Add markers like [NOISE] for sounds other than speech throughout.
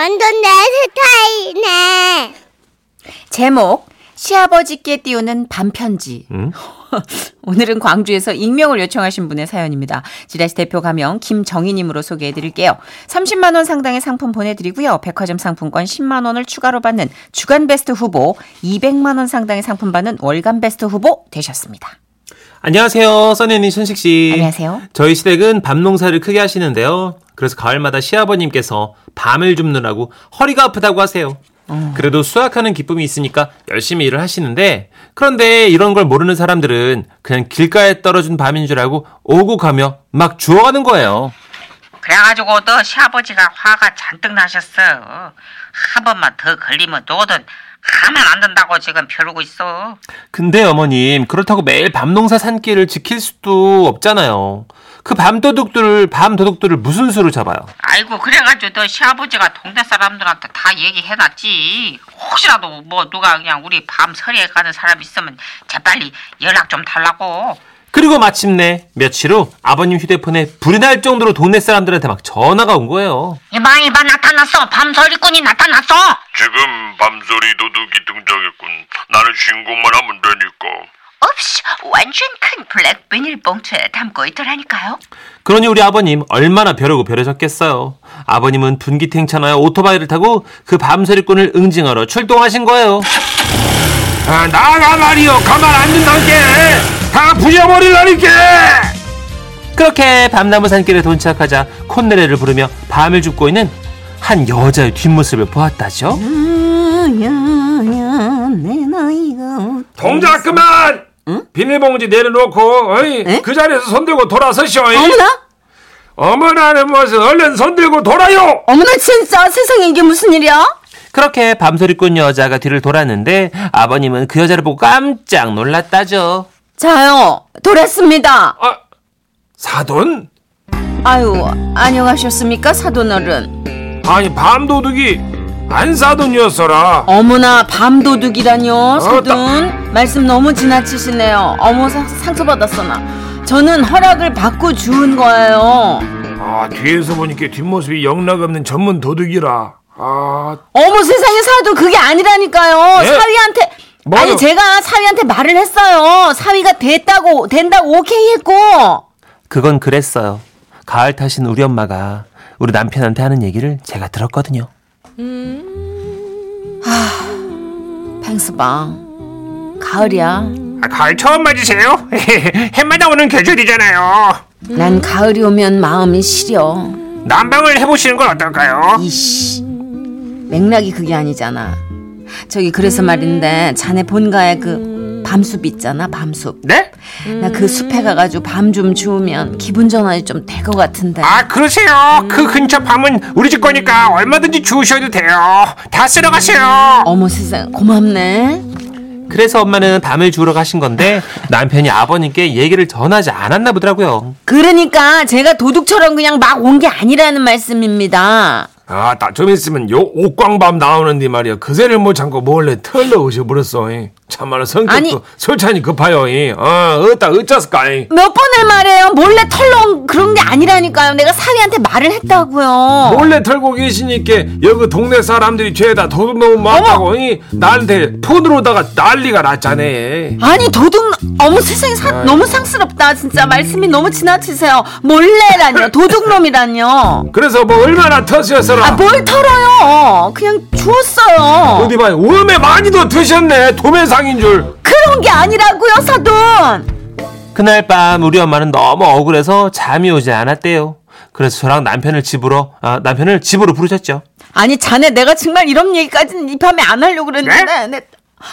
완전 내 스타일이네. 제목 시아버지께 띄우는 반편지. 응? [LAUGHS] 오늘은 광주에서 익명을 요청하신 분의 사연입니다. 지라시 대표 가명 김정희님으로 소개해드릴게요. 30만 원 상당의 상품 보내드리고요. 백화점 상품권 10만 원을 추가로 받는 주간 베스트 후보, 200만 원 상당의 상품 받는 월간 베스트 후보 되셨습니다. 안녕하세요. 써니언니 순식 씨. 안녕하세요. 저희 시댁은 밤 농사를 크게 하시는데요. 그래서 가을마다 시아버님께서 밤을 줍느라고 허리가 아프다고 하세요. 그래도 수확하는 기쁨이 있으니까 열심히 일을 하시는데 그런데 이런 걸 모르는 사람들은 그냥 길가에 떨어진 밤인 줄 알고 오고 가며 막 주워가는 거예요. 그래가지고 너 시아버지가 화가 잔뜩 나셨어. 한 번만 더 걸리면 너든 가만 안 둔다고 지금 벼르고 있어. 근데 어머님 그렇다고 매일 밤농사 산길을 지킬 수도 없잖아요. 그 밤도둑들을 밤도둑들을 무슨 수로 잡아요? 아이고 그래가지고 너 시아버지가 동네 사람들한테 다 얘기해놨지. 혹시라도 뭐 누가 그냥 우리 밤 서리에 가는 사람 있으면 재빨리 연락 좀 달라고. 그리고 마침내 며칠 후 아버님 휴대폰에 불이 날 정도로 동네 사람들한테 막 전화가 온 거예요. 이봐 이봐 나타났어. 밤서리꾼이 나타났어. 지금 밤소리 도둑이 등장했군. 나는 신고만 하면 되니까. 없이 완전 큰 블랙 비닐 봉투에 담고 있더라니까요. 그러니 우리 아버님 얼마나 벼르고 벼르셨겠어요. 아버님은 분기탱차나요 오토바이를 타고 그 밤소리꾼을 응징하러 출동하신 거예요. 아, 나가 말이요. 가만 안 둔다게. 다 부셔버리라니까. 그렇게 밤나무 산길에 도착하자 콧노래를 부르며 밤을 줍고 있는 한 여자의 뒷모습을 보았다죠. 동작 그만. 비닐봉지 내려놓고 어이, 에? 그 자리에서 손들고 돌아서시오. 어머나? 어머나는 무슨 얼른 손들고 돌아요. 어머나 진짜 세상에 이게 무슨 일이야? 그렇게 밤소리꾼 여자가 뒤를 돌았는데 아버님은 그 여자를 보고 깜짝 놀랐다죠. 자요 돌았습니다. 아, 사돈? 아유 안녕하셨습니까 사돈 어른. 아니 밤도둑이 안 사돈이었어라. 어머나 밤도둑이라뇨 사돈 말씀 너무 지나치시네요 어머 상, 상처받았어 나 저는 허락을 받고 주운 거예요 아 뒤에서 보니까 뒷모습이 영락없는 전문 도둑이라. 아 어머 세상에 사돈 그게 아니라니까요 네? 사위한테 뭐요? 아니 제가 사위한테 말을 했어요 사위가 됐다고 된다고 오케이 했고 그건 그랬어요. 가을 타신 우리 엄마가 우리 남편한테 하는 얘기를 제가 들었거든요. 펭수방 가을이야 아, 가을 처음 맞으세요? [LAUGHS] 해마다 오는 계절이잖아요. 난 가을이 오면 마음이 시려 난방을 해보시는 건 어떨까요? 이씨 맥락이 그게 아니잖아 저기 그래서 말인데 자네 본가에 그 밤숲 있잖아 밤숲 네? 나 그 숲에 가가지고 밤 좀 주우면 기분 전환이 좀 될 것 같은데 아 그러세요. 그 근처 밤은 우리 집 거니까 얼마든지 주우셔도 돼요. 다 쓸어 가세요. 어머 세상 고맙네 그래서 엄마는 밤을 주우러 가신 건데 남편이 아버님께 얘기를 전하지 않았나 보더라고요. 그러니까 제가 도둑처럼 그냥 막 온 게 아니라는 말씀입니다 아, 나 좀 있으면 요 옥광밤 나오는데 말이야. 그새를 못 참고 몰래 털러 오셔버렸어. 이. 참말로 성격도 아니. 솔찬히 급하요. 이. 어, 어따 어쩌을까 이. 몇 번을 말해요 몰래 온 그런 게 아니라니까요 내가 사위한테 말을 했다고요 몰래 털고 계시니까 여기 동네 사람들이 죄다 도둑 너무 많다고 이. 나한테 폰으로다가 난리가 났잖아. 아니 도둑 어머 세상에 사- 너무 상스럽다 진짜 말씀이 너무 지나치세요 몰래라뇨 도둑놈이라뇨 그래서 뭐 얼마나 터셨어라. 아뭘 털어요 그냥 주웠어요 어디 봐요. 우음에 많이도 드셨네. 도매 상인 줄. 그런 게 아니라고요 사돈 그날 밤 우리 엄마는 너무 억울해서 잠이 오지 않았대요. 그래서 저랑 남편을 집으로 아, 남편을 집으로 부르셨죠. 아니 자네 내가 정말 이런 얘기까지는 이 밤에 안 하려고 그랬는데 내-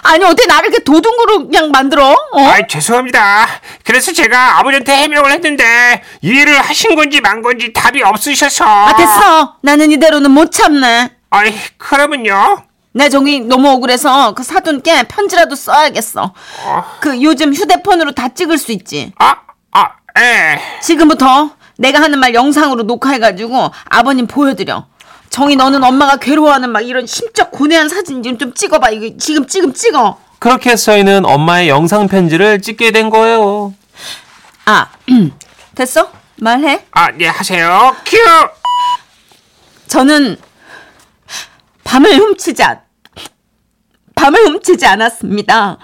아니 어떻게 나를 이렇게 도둑으로 그냥 만들어 어? 아이 죄송합니다. 그래서 제가 아버지한테 해명을 했는데 이해를 하신 건지 만 건지 답이 없으셔서. 아 됐어 나는 이대로는 못 참네 아이 그러면요. 내 저기 너무 억울해서 그 사돈께 편지라도 써야겠어 그 요즘 휴대폰으로 다 찍을 수 있지 아, 아, 에. 지금부터 내가 하는 말 영상으로 녹화해가지고 아버님 보여드려. 정이 너는 엄마가 괴로워하는 막 이런 심적 고뇌한 사진 좀, 좀 찍어봐. 이거 지금 지금 찍어. 그렇게 해서 저희는 엄마의 영상 편지를 찍게 된 거예요. 아 됐어? 말해. 아, 네 하세요. 큐. 저는 밤을 훔치지 않, 밤을 훔치지 않았습니다.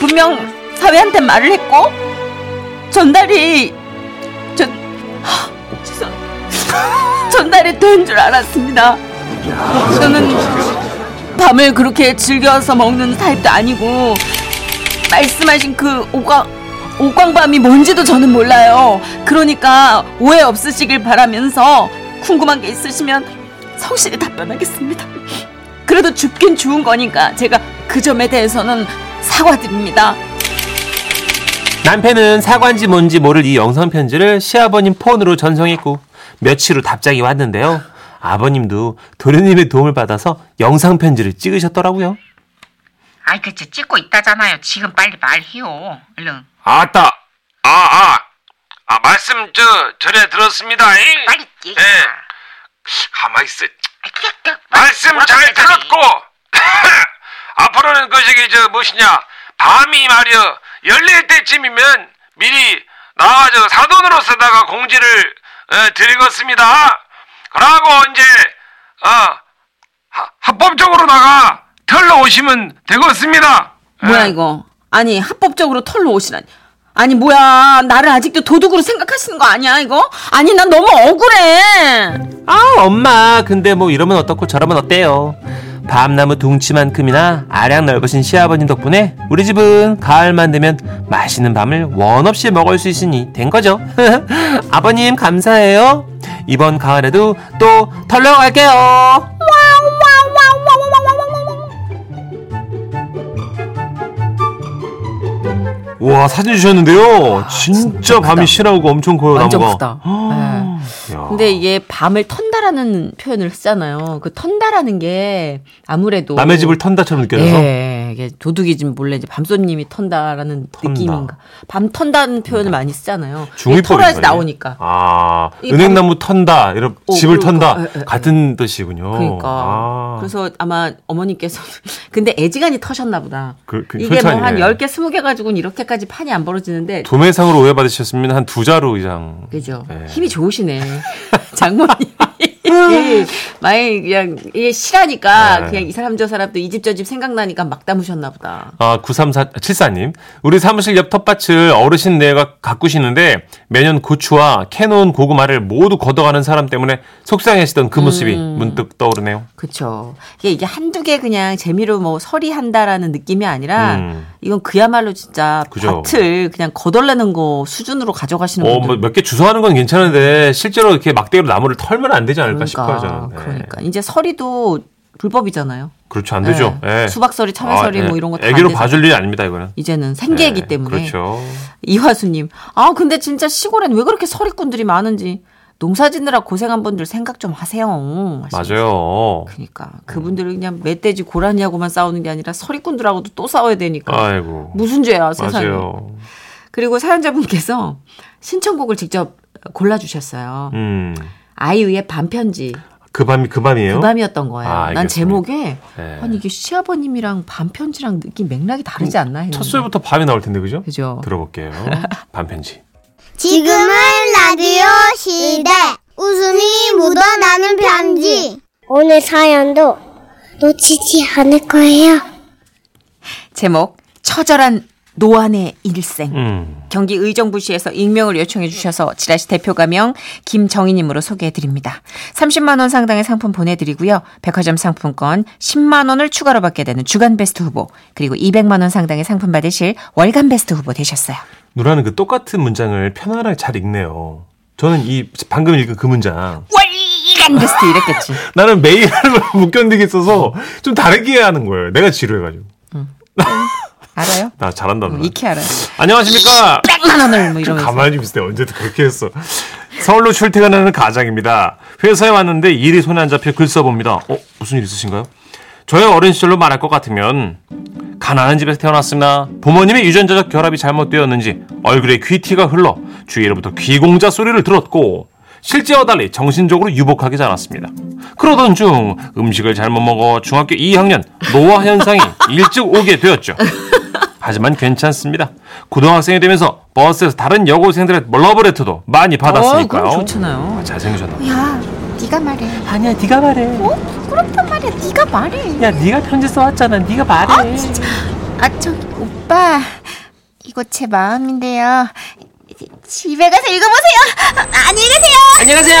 분명 사회한테 말을 했고 전달이 전 [LAUGHS] 전달이 된 줄 알았습니다. 저는 밤을 그렇게 즐겨서 먹는 타입도 아니고 말씀하신 그 오광 오광밤이 뭔지도 저는 몰라요. 그러니까 오해 없으시길 바라면서 궁금한 게 있으시면 성실히 답변하겠습니다. 그래도 죽긴 죽은 거니까 제가 그 점에 대해서는 사과드립니다. 남편은 사과인지 뭔지 모를 이 영상 편지를 시아버님 폰으로 전송했고 며칠 후 답장이 왔는데요. 아버님도 도련님의 도움을 받아서 영상 편지를 찍으셨더라고요. 아이 그저 찍고 있다잖아요. 지금 빨리 말해요. 얼른 아따, 아, 아, 아, 말씀 저 전에 들었습니다. 잉? 빨리 얘기. 예. 가만 있어. 그냥 말씀 잘 들었고 [LAUGHS] 앞으로는 그 저기 저 무엇이냐 밤이 말이여 열릴 때쯤이면 미리 나와서 사돈으로 쓰다가 공지를 어, 드리겠습니다. 그러고 이제 어 하- 합법적으로다가 털러 오시면 되겠습니다. 뭐야 예. 이거? 아니 합법적으로 털로 오시라니. 아니 뭐야 나를 아직도 도둑으로 생각하시는 거 아니야 이거? 아니 난 너무 억울해. 아 엄마 근데 뭐 이러면 어떻고 저러면 어때요 밤나무 둥치만큼이나 아량 넓으신 시아버님 덕분에 우리 집은 가을만 되면 맛있는 밤을 원 없이 먹을 수 있으니 된 거죠. [LAUGHS] 아버님 감사해요. 이번 가을에도 또 털러 갈게요 와 사진 주셨는데요 진짜 밤이. 실하고 엄청 고요 완전 나무가 크다. 네. 야. 근데 이게 밤을 턴다라는 표현을 쓰잖아요. 그 턴다라는 게 아무래도 남의 집을 턴다처럼 느껴져서 예, 이게 도둑이 좀 몰래 이제 밤손님이 턴다라는 턴다. 느낌인가. 밤 턴다는 표현을 많이 쓰잖아요. 털어야지 나오니까. 아, 이 은행나무 턴다, 이런 어, 집을 그러니까. 턴다 예, 예, 같은 뜻이군요. 그러니까. 아, 그래서 아마 어머님께서 [LAUGHS] 근데 애지간히 터셨나 보다. 그, 그, 이게 뭐한 혈찬이네. 10개, 20개 가지고는 이렇게까지 판이 안 벌어지는데 도매상으로 오해받으셨으면 한 두 자루 이상. 그죠. 예. 힘이 좋으시네. [LAUGHS] 장모님이. 많이 그냥 이게 실하니까 네. 그냥 이 사람 저 사람도 이 집 저 집 생각나니까 막 담으셨나 보다. 아, 93474님. 우리 사무실 옆 텃밭을 어르신네가 가꾸시는데 매년 고추와 캐놓은 고구마를 모두 걷어가는 사람 때문에 속상해하시던 그 모습이 음. 문득 떠오르네요. 그쵸. 이게, 이게 한두 개 그냥 재미로 뭐 서리한다라는 느낌이 아니라 음. 이건 그야말로 진짜 그죠. 밭을 그냥 걷어내는 거 수준으로 가져가시는 어, 분들. 뭐몇개 주워하는 건 괜찮은데 실제로 이렇게 막대기로 나무를 털면 안 되지 않을까 싶어요, 저는. 네. 그러니까. 이제 서리도 불법이잖아요. 그렇죠. 안 되죠. 네. 예. 수박서리, 참외서리 아, 뭐 예. 이런 거다 애기로 봐줄 일이 아닙니다, 이거는. 이제는 생계이기 네, 때문에. 그렇죠. 이화수님, 아 근데 진짜 시골엔 왜 그렇게 서리꾼들이 많은지 농사 짓느라 고생한 분들 생각 좀 하세요. 맞아요. 그러니까 그분들은 그냥 멧돼지 고라니하고만 싸우는 게 아니라 서리꾼들하고도 또 싸워야 되니까 아이고. 무슨 죄야 세상에. 맞아요. 그리고 사연자분께서 신청곡을 직접 골라주셨어요. 음. 아이유의 반편지 그 밤이 그 밤이에요? 그 밤이었던 거예요. 아, 난. 제목에 네. 아니 이게 시아버님이랑 반편지랑 느낌 맥락이 다르지 않나 했는데. 첫 소리부터 밤이 나올 텐데 그죠? 그죠. 들어볼게요. [LAUGHS] 반편지. 지금은 라디오 시대 웃음이 묻어나는 편지 오늘 사연도 놓치지 않을 거예요 제목 처절한 노안의 일생. 음. 경기 의정부시에서 익명을 요청해 주셔서 지라시 대표 가명 김정희님으로 소개해 드립니다. 30만 원 상당의 상품 보내드리고요. 백화점 상품권 10만 원을 추가로 받게 되는 주간 베스트 후보 그리고 200만 원 상당의 상품 받으실 월간 베스트 후보 되셨어요. 누나는 그 똑같은 문장을 편안하게 잘 읽네요. 저는 이 방금 읽은 그 문장 월간 베스트 이랬겠지. [LAUGHS] 나는 매일 하는 걸못 견디겠어서 좀 다르게 하는 거예요. 내가 지루해가지고. [LAUGHS] 알아요? 나 잘한다 누나. 익히 알아요. 안녕하십니까? 100만 원을 뭐 이러면서. 가만히 좀 있어요. 언제도 그렇게 했어. 서울로 출퇴근하는 가장입니다. 회사에 왔는데 일이 손에 안 잡혀 글 써봅니다. 어? 무슨 일 있으신가요? 저의 어린 시절로 말할 것 같으면 가난한 집에서 태어났습니다. 부모님의 유전자적 결합이 잘못되었는지 얼굴에 귀티가 흘러 주위로부터 귀공자 소리를 들었고 실제와 달리 정신적으로 유복하게 자랐습니다. 그러던 중 음식을 잘못 먹어 중학교 2학년 노화 현상이 [LAUGHS] 일찍 오게 되었죠. 하지만 괜찮습니다. 고등학생이 되면서 버스에서 다른 여고생들의 러브레터도 많이 받았으니까요. 어, 좋잖아요. 잘생기셨나 봐요. 야, 네가 말해. 아니야, 네가 말해. 어? 그렇단 말이야. 네가 말해. 야, 네가 편지 써왔잖아. 네가 말해. 아 진짜. 아 저기 오빠 이거 제 마음인데요. 집에 가서 읽어보세요. 아, 안녕히 가세요. 안녕하세요.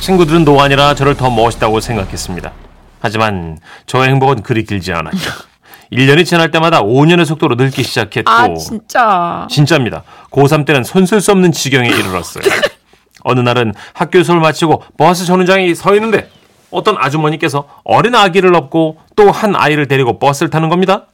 친구들은 노안이라 저를 더 멋있다고 생각했습니다. 하지만 저의 행복은 그리 길지 않았죠. 1년이 지날 때마다 5년의 속도로 늙기 시작했고 아 진짜. 진짜입니다. 고3 때는 손쓸 수 없는 지경에 이르렀어요. [LAUGHS] 어느 날은 학교 수업을 마치고 버스 정류장에 서 있는데 어떤 아주머니께서 어린 아기를 업고 또 한 아이를 데리고 버스를 타는 겁니다.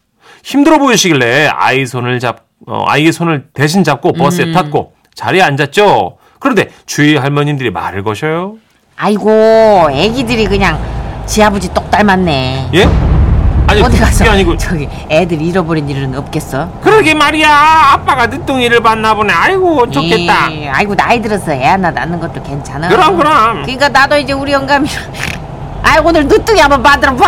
힘들어 보이시길래 아이 손을 잡, 어, 아이의 손을 대신 잡고 버스에 탔고 자리에 앉았죠. 그런데 주위 할머님들이 말을 거셔요. 아이고 애기들이 그냥 지 아버지 똑 닮았네. 예? 아니 어디 가서 그게 아니고 저기 애들 잃어버린 일은 없겠어? 그러게 말이야 아빠가 늦둥이를 봤나 보네 아이고 좋겠다 예, 아이고 나이 들어서 애 하나 낳는 것도 괜찮아. 그럼 그럼 그러니까 나도 이제 우리 영감이 아이고 오늘 늦둥이 한번 만들어 봐.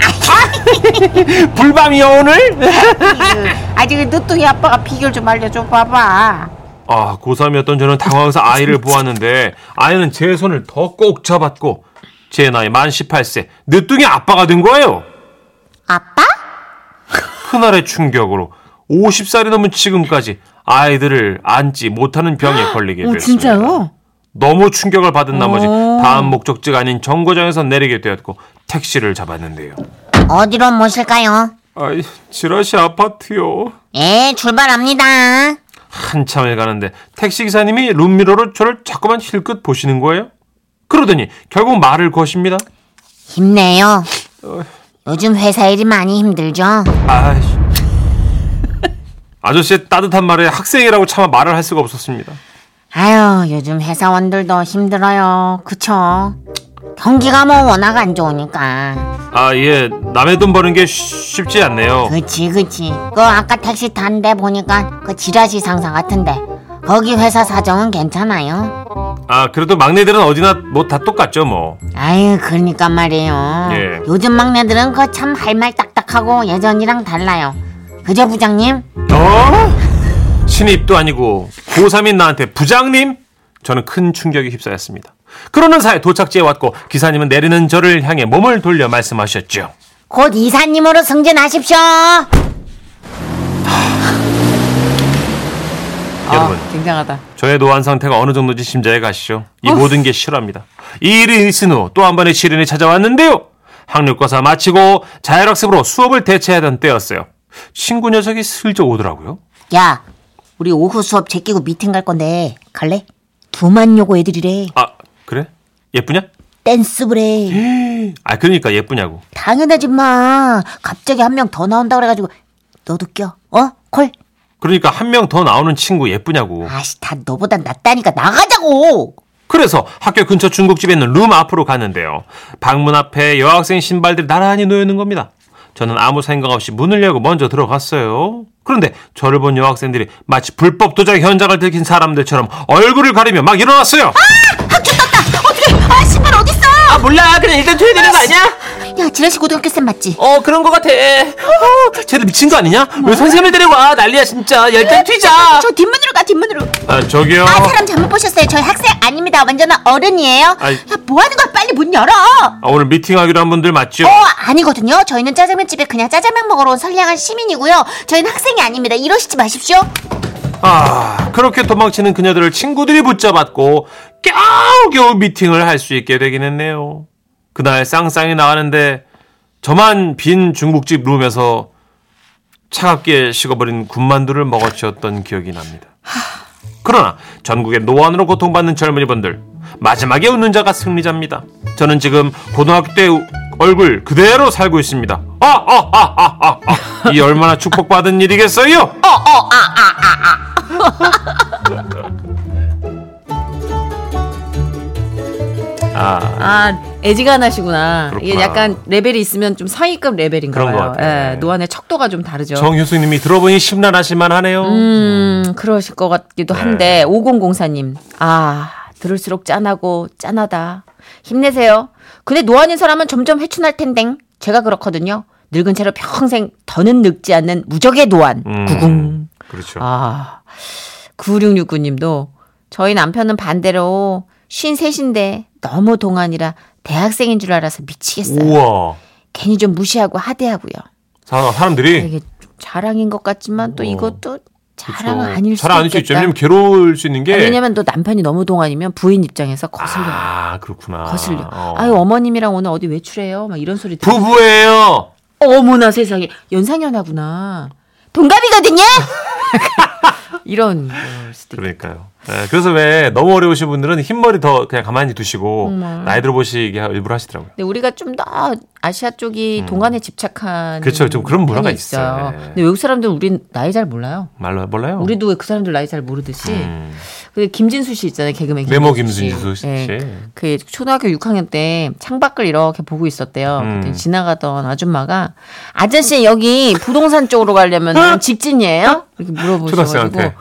[LAUGHS] 불밤이야 오늘 [LAUGHS] 아직 늦둥이 아빠가 비결 좀 알려줘 봐봐. 아 고3이었던 저는 당황해서 아이를 보았는데 아이는 제 손을 더 꼭 잡았고 제 나이 만 18세 늦둥이 아빠가 된 거예요 아빠? 그날의 충격으로 50살이 넘은 지금까지 아이들을 안지 못하는 병에 걸리게 어, 됐습니다 진짜요? 너무 충격을 받은 나머지 오. 다음 목적지가 아닌 정거장에서 내리게 되었고 택시를 잡았는데요 어디로 모실까요? 아이 지라시 아파트요 예, 출발합니다. 한참을 가는데 택시 기사님이 룸미러로 저를 자꾸만 힐끗 보시는 거예요. 그러더니 결국 말을 거십니다. 힘내요. 요즘 회사 일이 많이 힘들죠? 아이씨. [LAUGHS] 아저씨의 따뜻한 말에 학생이라고 차마 말을 할 수가 없었습니다. 아유, 요즘 회사원들도 힘들어요. 그쵸? 경기가 뭐 워낙 안 좋으니까. 아, 예, 남의 돈 버는 게 쉬- 쉽지 않네요. 그치, 그치. 그 아까 택시 탄데 보니까 그 지라시 상사 같은데. 거기 회사 사정은 괜찮아요? 아, 그래도 막내들은 어디나 뭐 다 똑같죠, 뭐. 아유, 그러니까 말이에요. 예. 요즘 막내들은 그 참 할 말 딱딱하고 예전이랑 달라요. 그죠, 부장님? 어? 신입도 아니고 고3인 나한테 부장님? 저는 큰 충격에 휩싸였습니다. 그러는 사이 도착지에 왔고 기사님은 내리는 저를 향해 몸을 돌려 말씀하셨죠. 곧 이사님으로 승진하십시오. 굉장하다. 저의 노안 상태가 어느 정도인지 심자에 가시죠. 이 모든 게 실화입니다. 이 일이 있은 후 또 한 번의 시련이 찾아왔는데요. 학력고사 마치고 자율학습으로 수업을 대체하던 때였어요. 친구 녀석이 슬쩍 오더라고요. 야, 우리 오후 수업 제끼고 미팅 갈 건데 갈래? 두만 요고 애들이래. 아 그래? 예쁘냐? 댄스부래. 아 그러니까 예쁘냐고. 당연하지 마. 갑자기 한 명 더 나온다 그래가지고 너도 껴. 어? 콜. 그러니까 한 명 더 나오는 친구 예쁘냐고. 아씨, 다 너보단 낫다니까 나가자고. 그래서 학교 근처 중국집에 있는 룸 앞으로 갔는데요. 방문 앞에 여학생 신발들이 나란히 놓여 있는 겁니다. 저는 아무 생각 없이 문을 열고 먼저 들어갔어요. 그런데 저를 본 여학생들이 마치 불법 도작 현장을 들킨 사람들처럼 얼굴을 가리며 막 일어났어요. 아? 아 몰라 그냥 일단 줘야 되는 거 아니야? 야, 지라시 고등학교 쌤 맞지? 어 그런 거 같아 어, 쟤들 미친 거 아니냐? 왜 선생님을 데리고 와 난리야 진짜 일단 튀자 저 뒷문으로 가, 뒷문으로. 아 저기요. 아, 사람 잘못 보셨어요. 저희 학생 아닙니다. 완전 어른이에요. 아이. 야, 뭐 하는 거야? 빨리 문 열어. 아, 오늘 미팅하기로 한 분들 맞죠? 어, 아니거든요. 저희는 짜장면 집에 그냥 짜장면 먹으러 온 선량한 시민이고요. 저희는 학생이 아닙니다. 이러시지 마십시오. 아 그렇게 도망치는 그녀들을 친구들이 붙잡았고 겨우겨우 미팅을 할 수 있게 되긴 했네요. 그날 쌍쌍이 나가는데 저만 빈 중국집 룸에서 차갑게 식어버린 군만두를 먹어치웠던 기억이 납니다. 그러나 전국의 노안으로 고통받는 젊은이분들 마지막에 웃는 자가 승리자입니다. 저는 지금 고등학교 때 우- 얼굴 그대로 살고 있습니다. 아, 아, 아, 아, 아, 아. 이 얼마나 축복받은 일이겠어요? 아, 아, 애지간하시구나. 이게 그렇구나. 약간 레벨이 있으면 좀 상위급 레벨인가 그런 것 봐요. 같아요. 예, 노안의 척도가 좀 다르죠. 정효수님이 들어보니 심란하실만 하네요. 음, 그러실 것 같기도 네. 한데 5004님. 아, 들을수록 짠하고 짠하다. 힘내세요. 근데 노안인 사람은 점점 회춘할 텐데 제가 그렇거든요. 늙은 채로 평생 더는 늙지 않는 무적의 노안. 음, 구궁. 그렇죠. 아, 9669님도 저희 남편은 반대로 53인데 너무 동안이라 대학생인 줄 알아서 미치겠어요. 우와. 괜히 좀 무시하고 하대하고요. 사, 사람들이 이게 좀 자랑인 것 같지만 또 어. 이것도 자랑은 그쵸. 아닐 수도 잘 아닐 수 있죠. 왜냐면 괴로울 수 있는 게. 아니, 왜냐면 또 남편이 너무 동안이면 부인 입장에서 거슬려. 요 아, 그렇구나. 거슬려. 어. 아유 어머님이랑 오늘 어디 외출해요? 막 이런 소리 부부예요. 어머나 세상에 연상연하구나. 동갑이거든요. [LAUGHS] [LAUGHS] 이런 수도 있고. 그러니까요. 네, 그래서 왜 너무 어려우신 분들은 흰머리 더 그냥 가만히 두시고 정말. 나이 들어 보시게 일부러 하시더라고요. 근데 우리가 좀 더 아시아 쪽이 동안에 집착한 음. 그렇죠. 좀 그런 문화가 편이 있어요. 네. 근데 외국 사람들은 우린 나이 잘 몰라요. 말로 몰라요. 우리도 왜 그 사람들 나이 잘 모르듯이. 음. 그 김진수 씨 있잖아요. 개그맨 메모 김진수 씨. 예. 그 초등학교 6학년 때 창밖을 이렇게 보고 있었대요. 음. 지나가던 아줌마가 아저씨 여기 부동산 쪽으로 가려면 직진이에요? 이렇게 물어보셔가지고.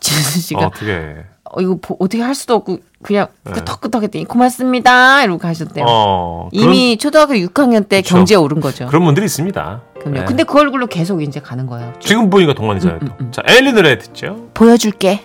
진수 씨가 어떻게? 어, 이거 보- 어떻게 할 수도 없고 그냥 네. 끄덕끄덕 했더니 고맙습니다 이러고 가셨대요. 어. 이미 초등학교 6학년 때 그쵸. 경지에 오른 거죠. 그런, 그런 분들이 있습니다. 그럼요. 네. 근데 그 얼굴로 계속 이제 가는 거예요. 지금 보니까 동안이잖아요. 음, 또. 음, 음. 자, 엘리 노래 듣죠. 보여줄게.